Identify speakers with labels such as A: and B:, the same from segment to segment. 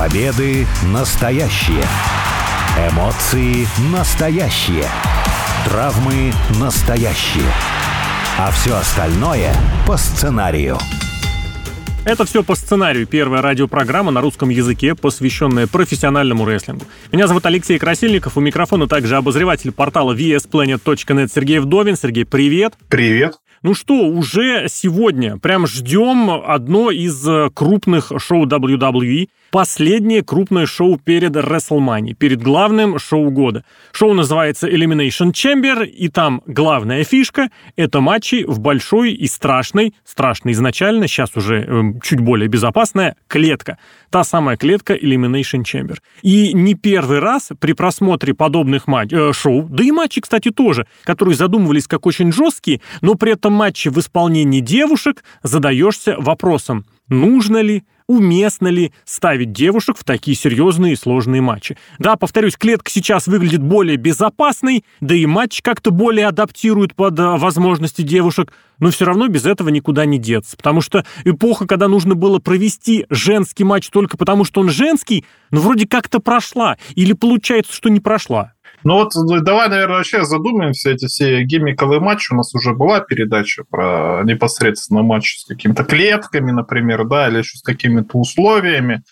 A: Победы настоящие. Эмоции настоящие. Травмы настоящие. А все остальное по сценарию.
B: Это все по сценарию. Первая радиопрограмма на русском языке, посвященная профессиональному рестлингу. Меня зовут Алексей Красильников. У микрофона также обозреватель портала vsplanet.net Сергей Вдовин. Сергей, привет.
C: Привет.
B: Ну что, уже сегодня прям ждем одно из э, крупных шоу WWE. Последнее крупное шоу перед WrestleMania, перед главным шоу года. Шоу называется Elimination Chamber, и там главная фишка — это матчи в большой и страшной, страшной изначально, сейчас уже э, чуть более безопасная, клетка. Та самая клетка Elimination Chamber. И не первый раз при просмотре подобных матч, э, шоу, да и матчи, кстати, тоже, которые задумывались как очень жесткие, но при этом матчи в исполнении девушек задаешься вопросом, нужно ли, уместно ли ставить девушек в такие серьезные и сложные матчи. Да, повторюсь, клетка сейчас выглядит более безопасной, да и матч как-то более адаптирует под э, возможности девушек, но все равно без этого никуда не деться, потому что эпоха, когда нужно было провести женский матч только потому, что он женский, ну вроде как-то прошла, или получается, что не прошла.
C: Ну вот давай, наверное, вообще задумаемся, эти все гиммиковые матчи. У нас уже была передача про непосредственно матч с какими-то клетками, например, да, или еще с какими-то условиями.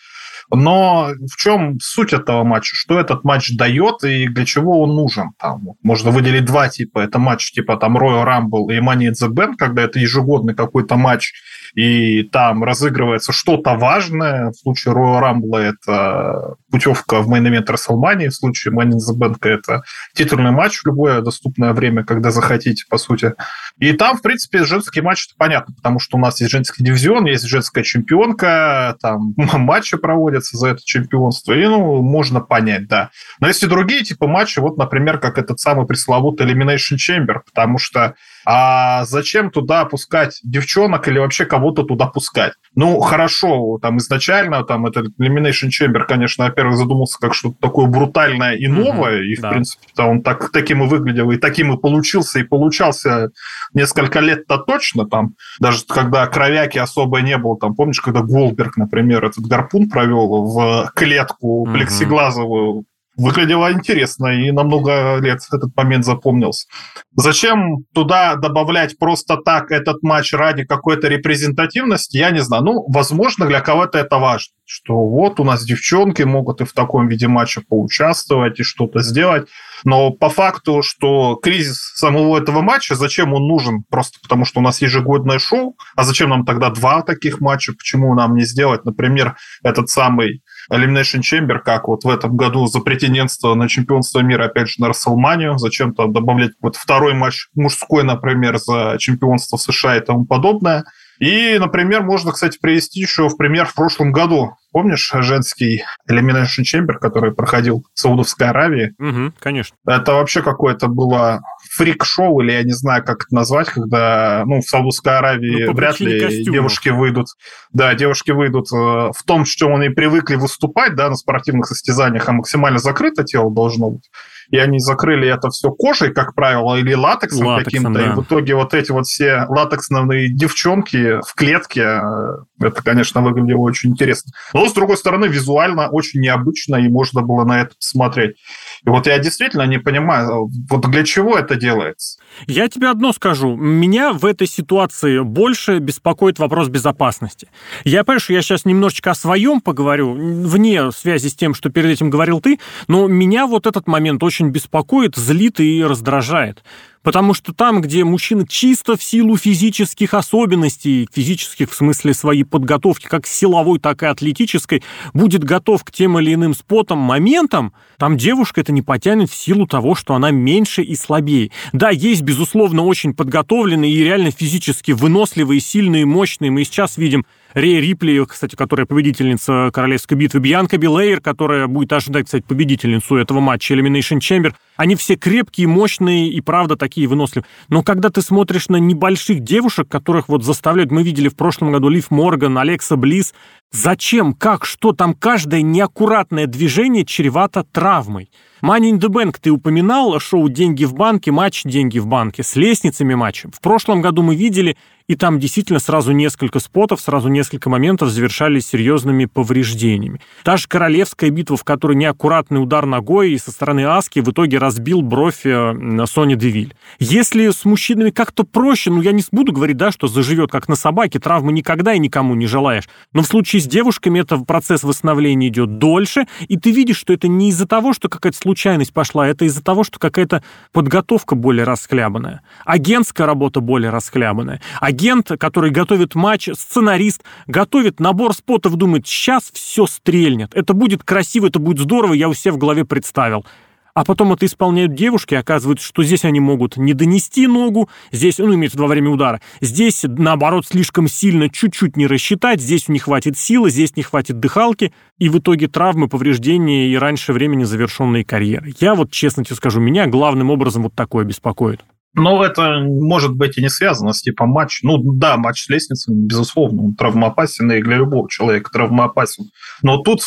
C: Но в чем суть этого матча? Что этот матч дает и для чего он нужен? Там можно выделить два типа. Это матч типа там Royal Rumble и Money in the Bank, когда это ежегодный какой-то матч, и там разыгрывается что-то важное. В случае Royal Rumble это путевка в main event WrestleMania, в случае Money in the Bank это титульный матч в любое доступное время, когда захотите, по сути. И там, в принципе, женский матч это понятно, потому что у нас есть женский дивизион, есть женская чемпионка, там матчи проводятся за это чемпионство, и, ну, можно понять, да. Но если другие типа матчи, вот, например, как этот самый пресловутый Elimination Chamber, потому что а зачем туда пускать девчонок или вообще кого-то туда пускать? Ну, хорошо, там изначально там этот Elimination Chamber, конечно, во-первых, задумался как что-то такое брутальное и новое, mm-hmm, и, в да. принципе, он так, таким и выглядел, и таким и получился, и получался несколько лет-то точно, там, даже когда кровяки особо не было, там, помнишь, когда Голдберг, например, этот гарпун провел в клетку mm-hmm. плексиглазовую, выглядело интересно и на много лет этот момент запомнился. Зачем туда добавлять просто так этот матч ради какой-то репрезентативности, я не знаю. Ну, возможно, для кого-то это важно, что вот у нас девчонки могут и в таком виде матча поучаствовать и что-то сделать. Но по факту, что кризис самого этого матча, зачем он нужен? Просто потому, что у нас ежегодное шоу, а зачем нам тогда два таких матча? Почему нам не сделать, например, этот самый Elimination Chamber, как вот в этом году за претендентство на чемпионство мира, опять же, на Расселманию, зачем-то добавлять вот второй матч мужской, например, за чемпионство США и тому подобное. И, например, можно, кстати, привести еще в пример в прошлом году. Помнишь женский Elimination Chamber, который проходил в Саудовской Аравии?
B: Угу, конечно.
C: Это вообще какое-то было фрик-шоу, или я не знаю, как это назвать, когда ну, в Саудовской Аравии ну, вряд ли костюмов. девушки выйдут. Да, девушки выйдут э, в том, чем они привыкли выступать, да, на спортивных состязаниях, а максимально закрыто тело должно быть и они закрыли это все кожей, как правило, или латексом, латексом каким-то, да. и в итоге вот эти вот все латексные девчонки в клетке, э, это, конечно, выглядело очень интересно. Но, с другой стороны, визуально очень необычно, и можно было на это посмотреть. И вот я действительно не понимаю, вот для чего это делается?
B: Я тебе одно скажу. Меня в этой ситуации больше беспокоит вопрос безопасности. Я понимаю, что я сейчас немножечко о своем поговорю, вне связи с тем, что перед этим говорил ты, но меня вот этот момент очень беспокоит, злит и раздражает. Потому что там, где мужчина чисто в силу физических особенностей, физических в смысле своей подготовки, как силовой, так и атлетической, будет готов к тем или иным спотам, моментам, там девушка это не потянет в силу того, что она меньше и слабее. Да, есть, безусловно, очень подготовленные и реально физически выносливые, сильные, мощные. Мы сейчас видим Рей Рипли, кстати, которая победительница королевской битвы, Бьянка Билейр, которая будет ожидать, кстати, победительницу этого матча Elimination Chamber. Они все крепкие, мощные и, правда, такие выносливые. Но когда ты смотришь на небольших девушек, которых вот заставляют, мы видели в прошлом году Лив Морган, Алекса Близ, Зачем, как, что там каждое неаккуратное движение чревато травмой? Money in the Bank ты упоминал, шоу «Деньги в банке», матч «Деньги в банке» с лестницами матча. В прошлом году мы видели и там действительно сразу несколько спотов, сразу несколько моментов завершались серьезными повреждениями. Та же королевская битва, в которой неаккуратный удар ногой со стороны Аски в итоге разбил бровь э, Сони Девиль. Если с мужчинами как-то проще, ну я не буду говорить, да, что заживет как на собаке, травмы никогда и никому не желаешь. Но в случае с девушками это процесс восстановления идет дольше, и ты видишь, что это не из-за того, что какая-то случайность пошла, это из-за того, что какая-то подготовка более расхлябанная, агентская работа более расхлябанная, агент, который готовит матч, сценарист, готовит набор спотов, думает, сейчас все стрельнет, это будет красиво, это будет здорово, я у себя в голове представил. А потом это исполняют девушки, оказывается, что здесь они могут не донести ногу, здесь, ну, имеется во время удара, здесь, наоборот, слишком сильно чуть-чуть не рассчитать, здесь не хватит силы, здесь не хватит дыхалки, и в итоге травмы, повреждения и раньше времени завершенные карьеры. Я вот, честно тебе скажу, меня главным образом вот такое беспокоит.
C: Ну, это может быть и не связано с типом матча. Ну, да, матч с лестницей, безусловно, он травмоопасен, и для любого человека травмоопасен. Но тут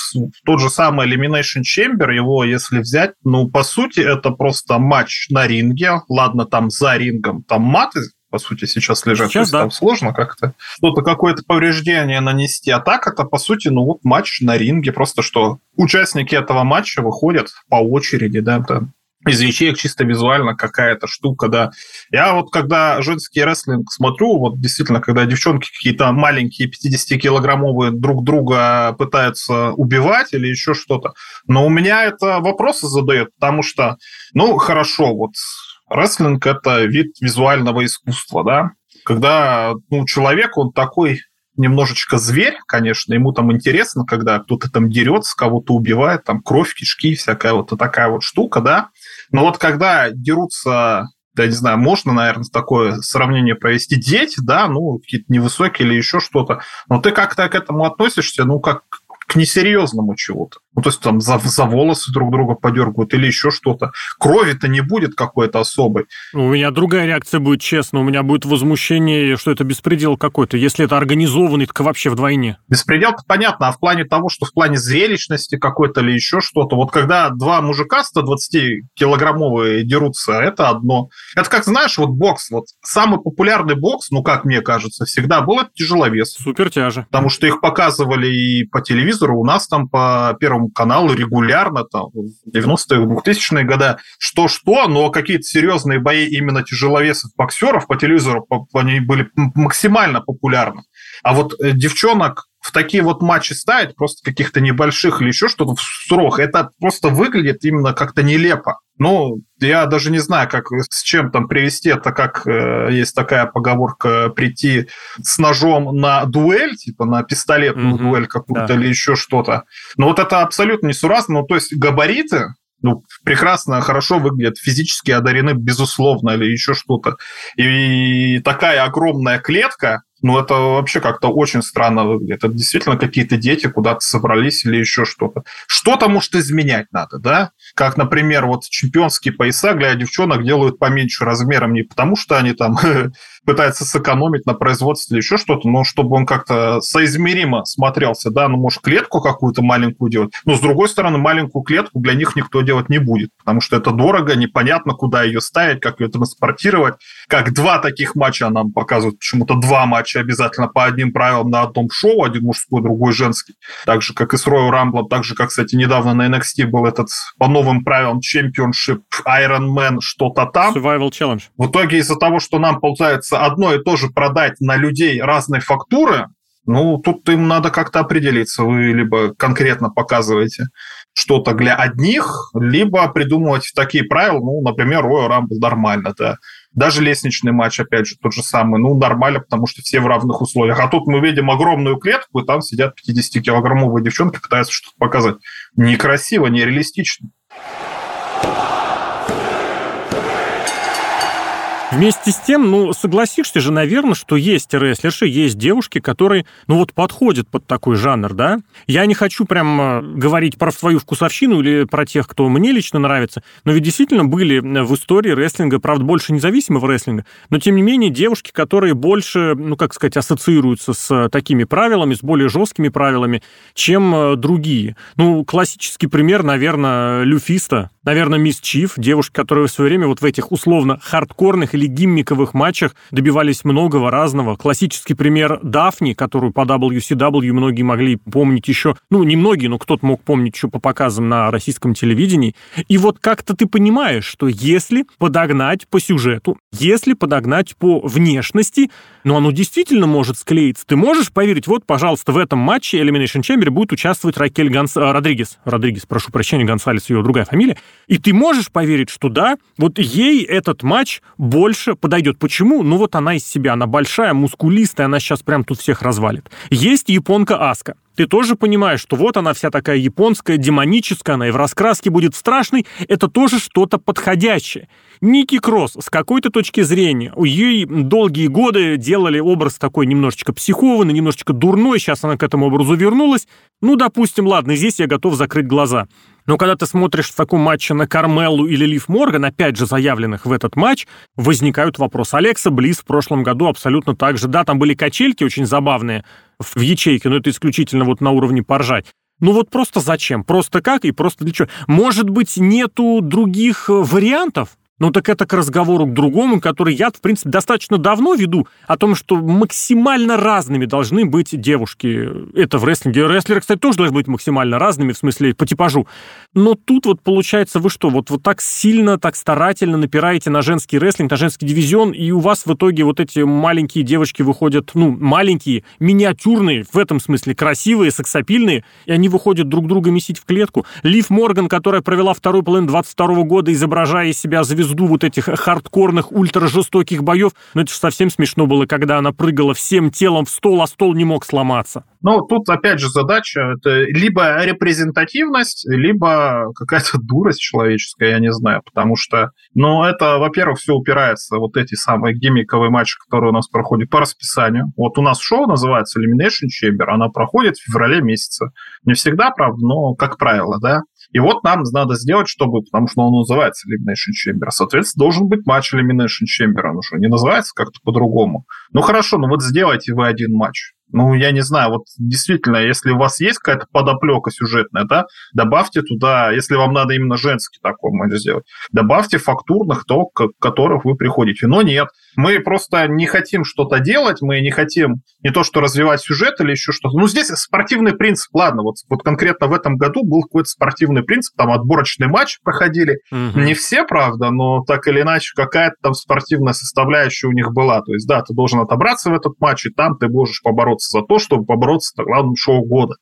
C: тот же самый Elimination Chamber, его, если взять, ну, по сути, это просто матч на ринге. Ладно, там за рингом, там маты, по сути, сейчас лежат. Сейчас, да. там сложно как-то что-то, какое-то повреждение нанести. А так это, по сути, ну вот матч на ринге. Просто что участники этого матча выходят по очереди, да, там из ячеек чисто визуально какая-то штука, да. Я вот когда женский рестлинг смотрю, вот действительно, когда девчонки какие-то маленькие 50-килограммовые друг друга пытаются убивать или еще что-то, но у меня это вопросы задает, потому что, ну, хорошо, вот рестлинг – это вид визуального искусства, да, когда ну, человек, он такой немножечко зверь, конечно, ему там интересно, когда кто-то там дерется, кого-то убивает, там кровь, кишки, всякая вот такая вот штука, да. Но вот когда дерутся я не знаю, можно, наверное, такое сравнение провести. Дети, да, ну, какие-то невысокие или еще что-то, но ты как-то к этому относишься, ну, как к несерьезному чего-то. Ну, то есть там за, за волосы друг друга подергают или еще что-то. Крови-то не будет какой-то особой.
B: У меня другая реакция будет, честно. У меня будет возмущение, что это беспредел какой-то. Если это организованный, так вообще вдвойне.
C: Беспредел понятно, а в плане того, что в плане зрелищности какой-то или еще что-то. Вот когда два мужика 120-килограммовые дерутся, это одно. Это как, знаешь, вот бокс. Вот самый популярный бокс, ну, как мне кажется, всегда был это тяжеловес.
B: Супер тяжи.
C: Потому что их показывали и по телевизору, у нас там по первому каналу регулярно, там, в 90-е, 2000-е годы, что-что, но какие-то серьезные бои именно тяжеловесов боксеров по телевизору, они были максимально популярны. А вот э, девчонок в такие вот матчи ставить, просто каких-то небольших или еще что-то в срок, это просто выглядит именно как-то нелепо. Ну, я даже не знаю, как с чем там привести это, как э, есть такая поговорка прийти с ножом на дуэль, типа на пистолетную mm-hmm. дуэль какую-то да. или еще что-то. Но вот это абсолютно несуразно. Ну, то есть габариты, ну, прекрасно, хорошо выглядят, физически одарены, безусловно, или еще что-то. И такая огромная клетка, ну, это вообще как-то очень странно выглядит. Это действительно какие-то дети куда-то собрались или еще что-то. Что-то, может, изменять надо, да? Как, например, вот чемпионские пояса для девчонок делают поменьше размером не потому, что они там пытается сэкономить на производстве или еще что-то, но чтобы он как-то соизмеримо смотрелся, да, ну, может, клетку какую-то маленькую делать, но, с другой стороны, маленькую клетку для них никто делать не будет, потому что это дорого, непонятно, куда ее ставить, как ее транспортировать, как два таких матча нам показывают, почему-то два матча обязательно по одним правилам на одном шоу, один мужской, другой женский, так же, как и с Royal Rumble, так же, как, кстати, недавно на NXT был этот по новым правилам Championship Iron Man что-то там.
B: Survival Challenge.
C: В итоге из-за того, что нам, получается, одно и то же продать на людей разной фактуры, ну, тут им надо как-то определиться. Вы либо конкретно показываете что-то для одних, либо придумывать такие правила, ну, например, Royal Rumble нормально, да. Даже лестничный матч, опять же, тот же самый, ну, нормально, потому что все в равных условиях. А тут мы видим огромную клетку, и там сидят 50-килограммовые девчонки, пытаются что-то показать. Некрасиво, нереалистично.
B: Вместе с тем, ну, согласишься же, наверное, что есть рестлерши, есть девушки, которые, ну, вот подходят под такой жанр, да? Я не хочу прям говорить про свою вкусовщину или про тех, кто мне лично нравится, но ведь действительно были в истории рестлинга, правда, больше независимого рестлинга, но, тем не менее, девушки, которые больше, ну, как сказать, ассоциируются с такими правилами, с более жесткими правилами, чем э, другие. Ну, классический пример, наверное, Люфиста, наверное, Мисс Чиф, девушка, которая в свое время вот в этих условно хардкорных или гиммиковых матчах добивались многого разного. Классический пример Дафни, которую по WCW многие могли помнить еще, ну, не многие, но кто-то мог помнить еще по показам на российском телевидении. И вот как-то ты понимаешь, что если подогнать по сюжету, если подогнать по внешности, ну, оно действительно может склеиться. Ты можешь поверить, вот, пожалуйста, в этом матче Elimination Chamber будет участвовать Ракель Гонс... Э, Родригес. Родригес, прошу прощения, Гонсалес, ее другая фамилия. И ты можешь поверить, что да, вот ей этот матч больше подойдет. Почему? Ну вот она из себя, она большая, мускулистая, она сейчас прям тут всех развалит. Есть японка Аска. Ты тоже понимаешь, что вот она вся такая японская, демоническая, она и в раскраске будет страшной. Это тоже что-то подходящее. Ники Кросс, с какой-то точки зрения, у ей долгие годы делали образ такой немножечко психованный, немножечко дурной, сейчас она к этому образу вернулась. Ну, допустим, ладно, здесь я готов закрыть глаза. Но когда ты смотришь в таком матче на Кармеллу или Лив Морган, опять же заявленных в этот матч, возникают вопросы. Алекса Близ в прошлом году абсолютно так же. Да, там были качельки очень забавные в ячейке, но это исключительно вот на уровне поржать. Ну вот просто зачем? Просто как и просто для чего? Может быть, нету других вариантов? Ну так это к разговору к другому, который я, в принципе, достаточно давно веду, о том, что максимально разными должны быть девушки. Это в рестлинге. Рестлеры, кстати, тоже должны быть максимально разными, в смысле, по типажу. Но тут вот получается, вы что, вот, вот так сильно, так старательно напираете на женский рестлинг, на женский дивизион, и у вас в итоге вот эти маленькие девочки выходят, ну, маленькие, миниатюрные, в этом смысле, красивые, сексапильные, и они выходят друг друга месить в клетку. Лив Морган, которая провела второй половину 22 года, изображая из себя звезду звезду вот этих хардкорных, ультражестоких боев. Но это же совсем смешно было, когда она прыгала всем телом в стол, а стол не мог сломаться.
C: Ну, тут, опять же, задача – это либо репрезентативность, либо какая-то дурость человеческая, я не знаю, потому что, ну, это, во-первых, все упирается, вот эти самые гиммиковые матчи, которые у нас проходят по расписанию. Вот у нас шоу называется Elimination Chamber, она проходит в феврале месяце. Не всегда, правда, но как правило, да. И вот нам надо сделать, чтобы, потому что он называется Elimination Chamber, соответственно, должен быть матч Elimination Chamber, он уже не называется как-то по-другому. Ну хорошо, ну вот сделайте вы один матч. Ну, я не знаю, вот действительно, если у вас есть какая-то подоплека сюжетная, да, добавьте туда, если вам надо именно женский такой матч сделать, добавьте фактурных, то, к которых вы приходите. Но нет, мы просто не хотим что-то делать, мы не хотим не то, что развивать сюжет или еще что-то. Ну, здесь спортивный принцип, ладно, вот, вот конкретно в этом году был какой-то спортивный принцип, там отборочные матчи проходили. Угу. Не все, правда, но так или иначе какая-то там спортивная составляющая у них была. То есть, да, ты должен отобраться в этот матч, и там ты можешь побороться за то, чтобы побороться с главным шоу года.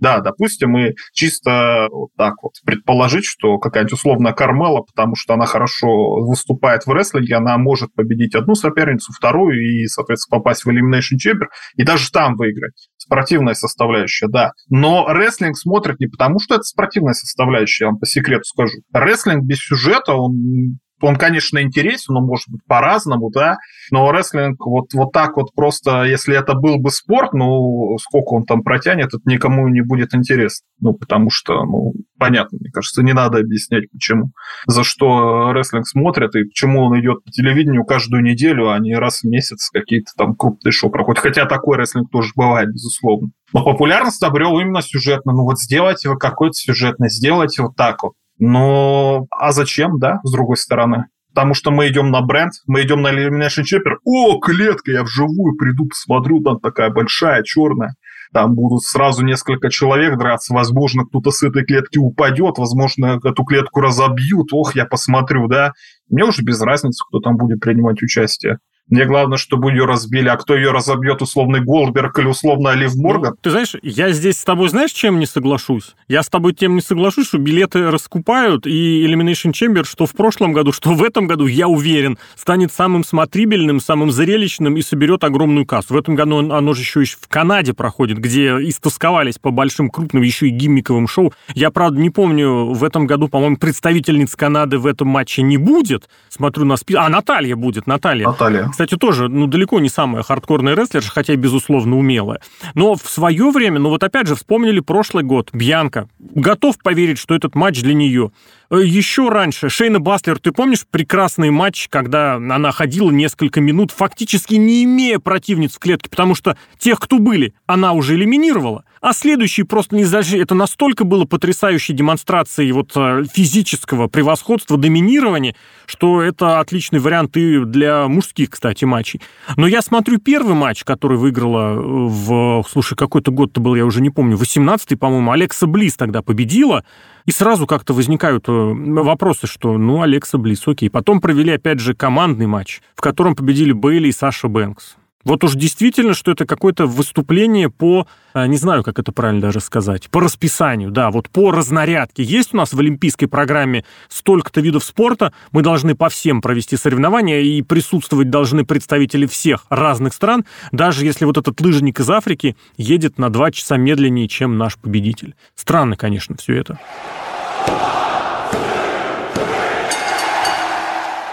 C: Да, допустим, мы чисто вот так вот предположить, что какая-нибудь условная Кармела, потому что она хорошо выступает в рестлинге, она может победить одну соперницу, вторую и, соответственно, попасть в Elimination Chamber и даже там выиграть. Спортивная составляющая, да. Но рестлинг смотрят не потому, что это спортивная составляющая, я вам по секрету скажу. Рестлинг без сюжета, он он, конечно, интересен, он может быть по-разному, да, но рестлинг вот, вот так вот просто, если это был бы спорт, ну, сколько он там протянет, это никому не будет интересно. Ну, потому что, ну, понятно, мне кажется, не надо объяснять, почему. За что рестлинг смотрят и почему он идет по телевидению каждую неделю, а не раз в месяц какие-то там крупные шоу проходят. Хотя такой рестлинг тоже бывает, безусловно. Но популярность обрел именно сюжетно. Ну вот сделайте вы какой-то сюжетный, сделайте вот так вот. Но а зачем, да, с другой стороны? Потому что мы идем на бренд, мы идем на Elimination Chamber. О, клетка, я вживую приду, посмотрю, там такая большая, черная. Там будут сразу несколько человек драться. Возможно, кто-то с этой клетки упадет, возможно, эту клетку разобьют. Ох, я посмотрю, да. Мне уже без разницы, кто там будет принимать участие. Мне главное, чтобы ее разбили, а кто ее разобьет, условный Голдберг или условно Олив ну, Морган? Ну,
B: ты знаешь, я здесь с тобой знаешь, чем не соглашусь? Я с тобой тем не соглашусь, что билеты раскупают, и Elimination Chamber, что в прошлом году, что в этом году, я уверен, станет самым смотрибельным, самым зрелищным и соберет огромную кассу. В этом году оно же еще и в Канаде проходит, где истосковались по большим крупным еще и гиммиковым шоу. Я, правда, не помню, в этом году, по-моему, представительниц Канады в этом матче не будет. Смотрю на список. А, Наталья будет, Наталья.
C: Наталья
B: кстати, тоже, ну, далеко не самая хардкорная рестлерша, хотя и, безусловно, умелая. Но в свое время, ну, вот опять же, вспомнили прошлый год, Бьянка. Готов поверить, что этот матч для нее. Э, Еще раньше Шейна Баслер, ты помнишь прекрасный матч, когда она ходила несколько минут, фактически не имея противниц в клетке, потому что тех, кто были, она уже элиминировала а следующий просто не зажили. Это настолько было потрясающей демонстрацией вот э, физического превосходства, доминирования, что это отличный вариант и для мужских, кстати, матчей. Но я смотрю первый матч, который выиграла э, в... Слушай, какой-то год-то был, я уже не помню, 18-й, по-моему, Алекса Близ тогда победила, и сразу как-то возникают вопросы, что, ну, Алекса Близ, окей. Потом провели, опять же, командный матч, в котором победили Бейли и Саша Бэнкс. Вот уж действительно, что это какое-то выступление по, а, не знаю, как это правильно даже сказать, по расписанию, да, вот по разнарядке. Есть у нас в олимпийской программе столько-то видов спорта, мы должны по всем провести соревнования, и присутствовать должны представители всех разных стран, даже если вот этот лыжник из Африки едет на два часа медленнее, чем наш победитель. Странно, конечно, все это.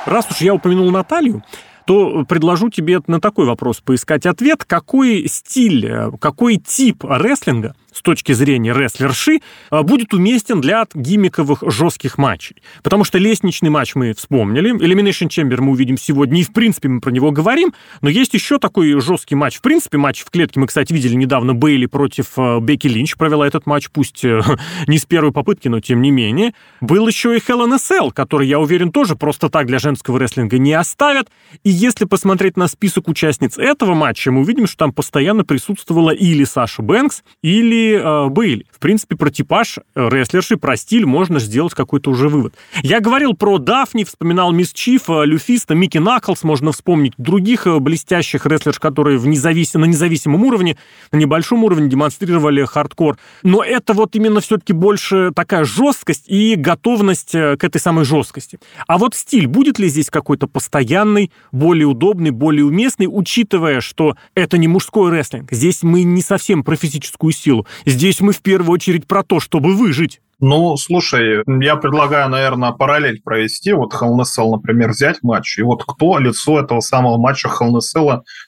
B: Раз уж я упомянул Наталью, то предложу тебе на такой вопрос поискать ответ. Какой стиль, э, какой тип рестлинга с точки зрения рестлерши, а, будет уместен для гиммиковых жестких матчей. Потому что лестничный матч мы вспомнили, Elimination Chamber мы увидим сегодня, и в принципе мы про него говорим, но есть еще такой жесткий матч. В принципе, матч в клетке мы, кстати, видели недавно, Бейли против а, Бекки Линч провела этот матч, пусть э, не с первой попытки, но тем не менее. Был еще и Hell in a который, я уверен, тоже просто так для женского рестлинга не оставят. И если посмотреть на список участниц этого матча, мы увидим, что там постоянно присутствовала или Саша Бэнкс, или э, были. В принципе, про типаж э, рестлерши, про стиль можно сделать какой-то уже вывод. Я говорил про Дафни, вспоминал Мисс Чиф, э, Люфиста, Микки Наклс, можно вспомнить других э, блестящих рестлерш, которые в независ... на независимом уровне, на небольшом уровне демонстрировали хардкор. Но это вот именно все-таки больше такая жесткость и готовность к этой самой жесткости. А вот стиль, будет ли здесь какой-то постоянный, более удобный, более уместный, учитывая, что это не мужской рестлинг. Здесь мы не совсем про физическую силу. Здесь мы в первую очередь про то, чтобы выжить.
C: Ну, слушай, я предлагаю, наверное, параллель провести. Вот Hell например, взять матч. И вот кто лицо этого самого матча Hell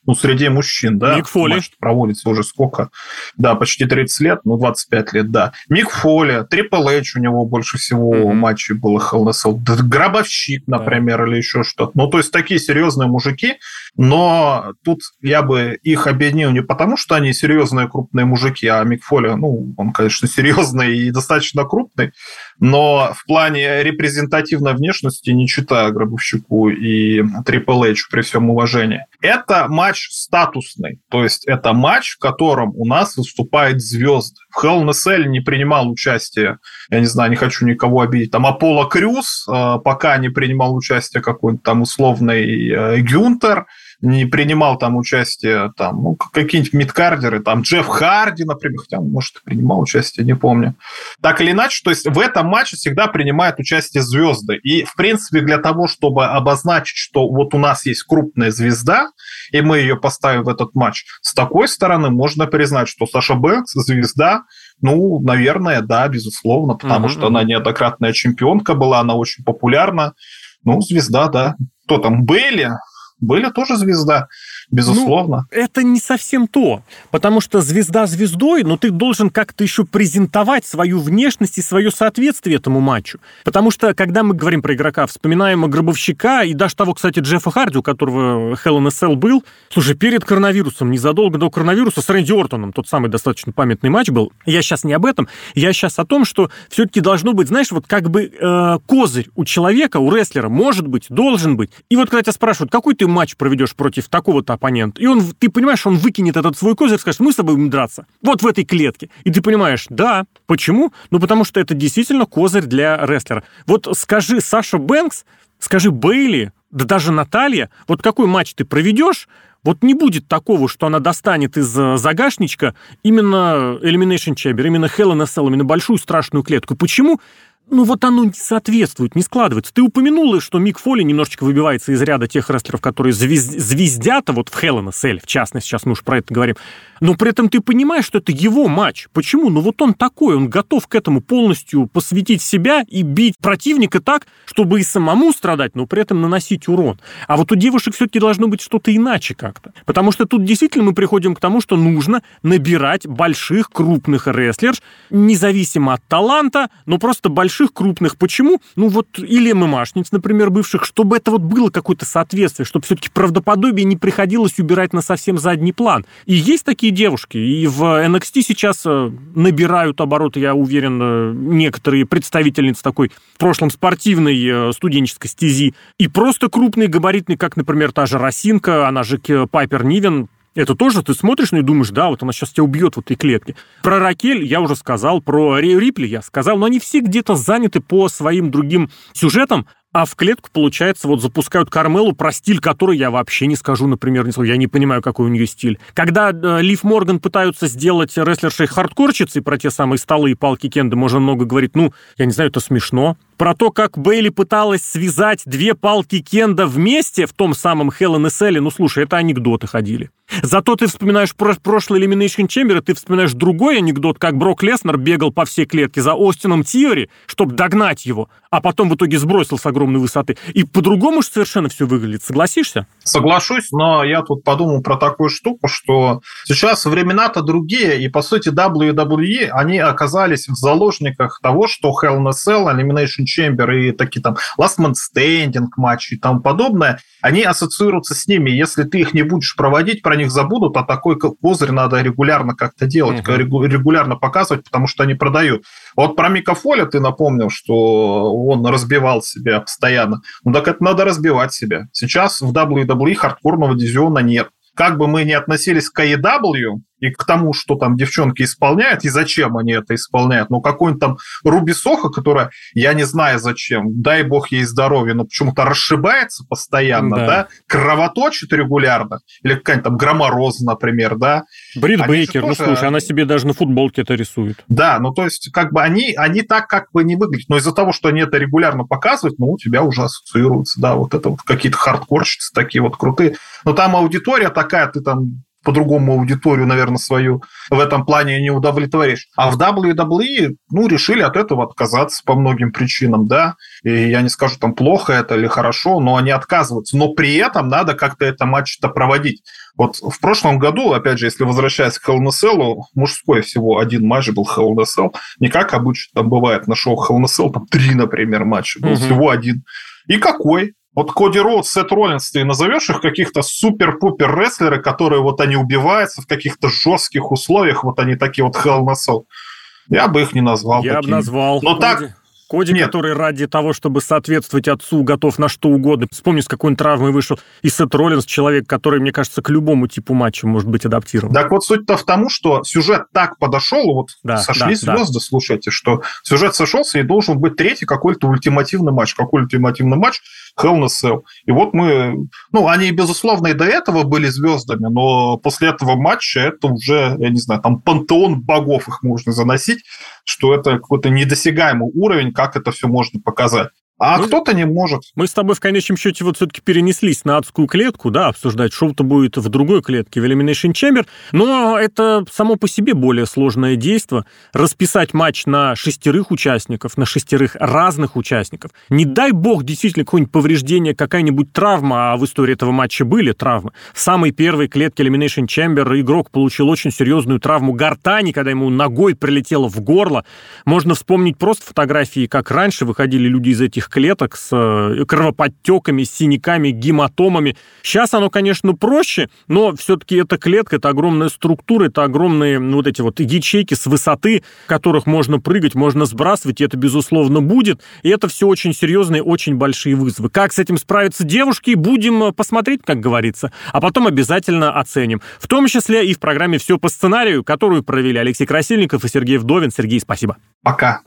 C: ну, среди мужчин, да?
B: Мик Фоли.
C: Матч проводится уже сколько? Да, почти 30 лет, ну, 25 лет, да. Мик Фоли, Трипл Эйч у него больше всего mm-hmm. матчей было Hell Гробовщик, например, да. или еще что-то. Ну, то есть такие серьезные мужики, но тут я бы их объединил не потому, что они серьезные крупные мужики, а Мик Фоли, ну, он, конечно, серьезный и достаточно крупный, но в плане репрезентативной внешности не читаю Гробовщику и Triple H при всем уважении. Это матч статусный, то есть это матч, в котором у нас выступают звезды. В Hell in a Cell не принимал участие, я не знаю, не хочу никого обидеть, там Аполло Крюс, э, пока не принимал участие какой-то там условный э, Гюнтер, не принимал там участие, там, ну, какие-нибудь мидкардеры, там, Джефф Харди, например, хотя, может, принимал участие, не помню. Так или иначе, то есть в этом матче всегда принимают участие звезды. И, в принципе, для того, чтобы обозначить, что вот у нас есть крупная звезда, и мы ее поставим в этот матч, с такой стороны можно признать, что Саша Бэнкс звезда, ну, наверное, да, безусловно, потому mm-hmm. что она неоднократная чемпионка была, она очень популярна. Ну, звезда, да. Кто там, Бейли? Были тоже звезда безусловно.
B: Ну, это не совсем то, потому что звезда звездой, но ты должен как-то еще презентовать свою внешность и свое соответствие этому матчу. Потому что, когда мы говорим про игрока, вспоминаем Гробовщика и даже того, кстати, Джеффа Харди, у которого Hell in a Cell был, слушай, перед коронавирусом, незадолго до коронавируса с Рэнди Ортоном, тот самый достаточно памятный матч был. Я сейчас не об этом, я сейчас о том, что все-таки должно быть, знаешь, вот как бы э, козырь у человека, у рестлера, может быть, должен быть. И вот когда тебя спрашивают, какой ты матч проведешь против такого-то оппонент. И он, ты понимаешь, он выкинет этот свой козырь, скажет, мы с тобой будем драться. Вот в этой клетке. И ты понимаешь, да, почему? Ну, потому что это действительно козырь для рестлера. Вот скажи Саша Бэнкс, скажи Бейли, да даже Наталья, вот какой матч ты проведешь, вот не будет такого, что она достанет из э, загашничка именно Elimination Chamber, именно Hell in a Cell, именно большую страшную клетку. Почему? Ну вот оно не соответствует, не складывается. Ты упомянула, что Мик Фоли немножечко выбивается из ряда тех рестлеров, которые звезд... звездят, а вот в Хелена Сель, в частности, сейчас мы уж про это говорим. Но при этом ты понимаешь, что это его матч. Почему? Ну вот он такой, он готов к этому полностью посвятить себя и бить противника так, чтобы и самому страдать, но при этом наносить урон. А вот у девушек все-таки должно быть что-то иначе как-то. Потому что тут действительно мы приходим к тому, что нужно набирать больших, крупных рестлерш, независимо от таланта, но просто больших больших, крупных. Почему? Ну вот или ММАшниц, например, бывших, чтобы это вот было какое-то соответствие, чтобы все-таки правдоподобие не приходилось убирать на совсем задний план. И есть такие девушки, и в NXT сейчас э, набирают обороты, я уверен, э, некоторые представительницы такой в прошлом спортивной э, студенческой стези, и просто крупные, габаритные, как, например, та же Росинка, она же Пайпер Нивен, это тоже ты смотришь ну и думаешь, да, вот она сейчас тебя убьет в этой клетке. Про Ракель я уже сказал, про Рипли я сказал, но они все где-то заняты по своим другим сюжетам, а в клетку, получается, вот запускают Кармелу, про стиль который я вообще не скажу, например, ни слова. Я не понимаю, какой у нее стиль. Когда э, Лив Морган пытаются сделать рестлершей хардкорщицей про те самые столы и палки Кенда, можно много говорить. Ну, я не знаю, это смешно. Про то, как Бейли пыталась связать две палки Кенда вместе в том самом in a Cell, ну, слушай, это анекдоты ходили. Зато ты вспоминаешь про прошлый Elimination Chamber, и ты вспоминаешь другой анекдот, как Брок Леснер бегал по всей клетке за Остином Тиори, чтобы догнать его, а потом в итоге сбросил с огромной высоты. И по-другому же совершенно все выглядит. Согласишься?
C: Соглашусь, но я тут подумал про такую штуку, что сейчас времена-то другие, и, по сути, WWE, они оказались в заложниках того, что Hell in a Cell, Elimination Chamber и такие там Last Man Standing матчи и тому подобное, они ассоциируются с ними. Если ты их не будешь проводить, про них забудут, а такой козырь надо регулярно как-то делать, uh-huh. регулярно показывать, потому что они продают. Вот про Мика Фоля ты напомнил, что он разбивал себя постоянно. Ну так это надо разбивать себя. Сейчас в WWE хардкорного дивизиона нет. Как бы мы ни относились к AEW, и к тому, что там девчонки исполняют, и зачем они это исполняют. Ну, какой-нибудь там Руби Соха, которая, я не знаю зачем, дай бог ей здоровья, но почему-то расшибается постоянно, да, да? кровоточит регулярно, или какая-нибудь там Громороза, например, да.
B: Брит они Бейкер, ну, тоже... ну, слушай, она себе даже на футболке это рисует.
C: Да, ну, то есть, как бы они, они так как бы не выглядят, но из-за того, что они это регулярно показывают, ну, у тебя уже ассоциируется, да, вот это вот какие-то хардкорщицы такие вот крутые. Но там аудитория такая, ты там по-другому аудиторию, наверное, свою в этом плане не удовлетворишь. А в WWE, ну, решили от этого отказаться по многим причинам, да. И я не скажу, там, плохо это или хорошо, но они отказываются. Но при этом надо как-то это матч-то проводить. Вот в прошлом году, опять же, если возвращаясь к Hell in Cell, мужской всего один матч был Hell in Cell. Не как обычно там бывает на шоу Hell in Cell, там три, например, матча. Был угу. всего один. И какой? Вот Коди Роуд, Сет Роллинс, ты назовешь их каких-то супер-пупер рестлеры, которые вот они убиваются в каких-то жестких условиях, вот они такие вот Hell in Я бы их не назвал.
B: Я
C: бы
B: назвал.
C: Но Коди. так,
B: Коди, Нет. который ради того, чтобы соответствовать отцу, готов на что угодно. Вспомни, с какой он травмой вышел. И Сет Роллинс, человек, который, мне кажется, к любому типу матча может быть адаптирован.
C: Так вот, суть-то в том, что сюжет так подошел, вот да, сошлись да, звезды, да. слушайте, что сюжет сошелся, и должен быть третий какой-то ультимативный матч. Какой ультимативный матч? Hell in a Cell. И вот мы... Ну, они, безусловно, и до этого были звездами, но после этого матча это уже, я не знаю, там пантеон богов их можно заносить, что это какой-то недосягаемый уровень, как это все можно показать. А мы, кто-то не может.
B: Мы с тобой в конечном счете вот все-таки перенеслись на адскую клетку, да, обсуждать. Шоу-то будет в другой клетке, в Elimination Chamber. Но это само по себе более сложное действие. Расписать матч на шестерых участников, на шестерых разных участников. Не дай бог действительно какое-нибудь повреждение, какая-нибудь травма, а в истории этого матча были травмы. В самой первой клетке Elimination Chamber игрок получил очень серьезную травму гортани, когда ему ногой прилетело в горло. Можно вспомнить просто фотографии, как раньше выходили люди из этих таких клеток с э, кровоподтеками, синяками, гематомами. Сейчас оно, конечно, проще, но все-таки эта клетка, это огромная структура, это огромные ну, вот эти вот ячейки с высоты, которых можно прыгать, можно сбрасывать, и это, безусловно, будет. И это все очень серьезные, очень большие вызовы. Как с этим справятся девушки, будем посмотреть, как говорится, а потом обязательно оценим. В том числе и в программе «Все по сценарию», которую провели Алексей Красильников и Сергей Вдовин. Сергей, спасибо.
C: Пока.